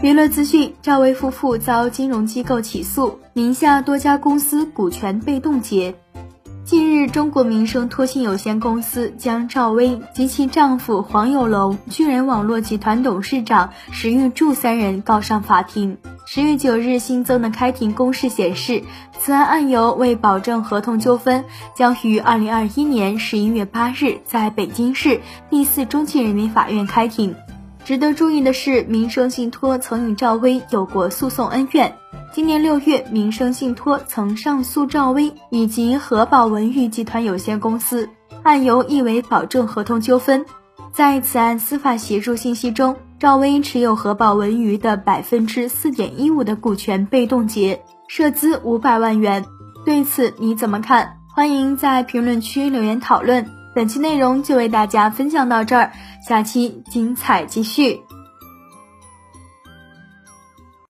娱乐资讯：赵薇夫妇遭金融机构起诉，名下多家公司股权被冻结。近日，中国民生托信有限公司将赵薇及其丈夫黄有龙、巨人网络集团董事长石玉柱三人告上法庭。十月九日新增的开庭公示显示，此案案由为保证合同纠纷，将于二零二一年十一月八日在北京市第四中级人民法院开庭。值得注意的是，民生信托曾与赵薇有过诉讼恩怨。今年六月，民生信托曾上诉赵薇以及和宝文娱集团有限公司，案由亦为保证合同纠纷。在此案司法协助信息中，赵薇持有和宝文娱的百分之四点一五的股权被冻结，涉资五百万元。对此你怎么看？欢迎在评论区留言讨论。本期内容就为大家分享到这儿，下期精彩继续。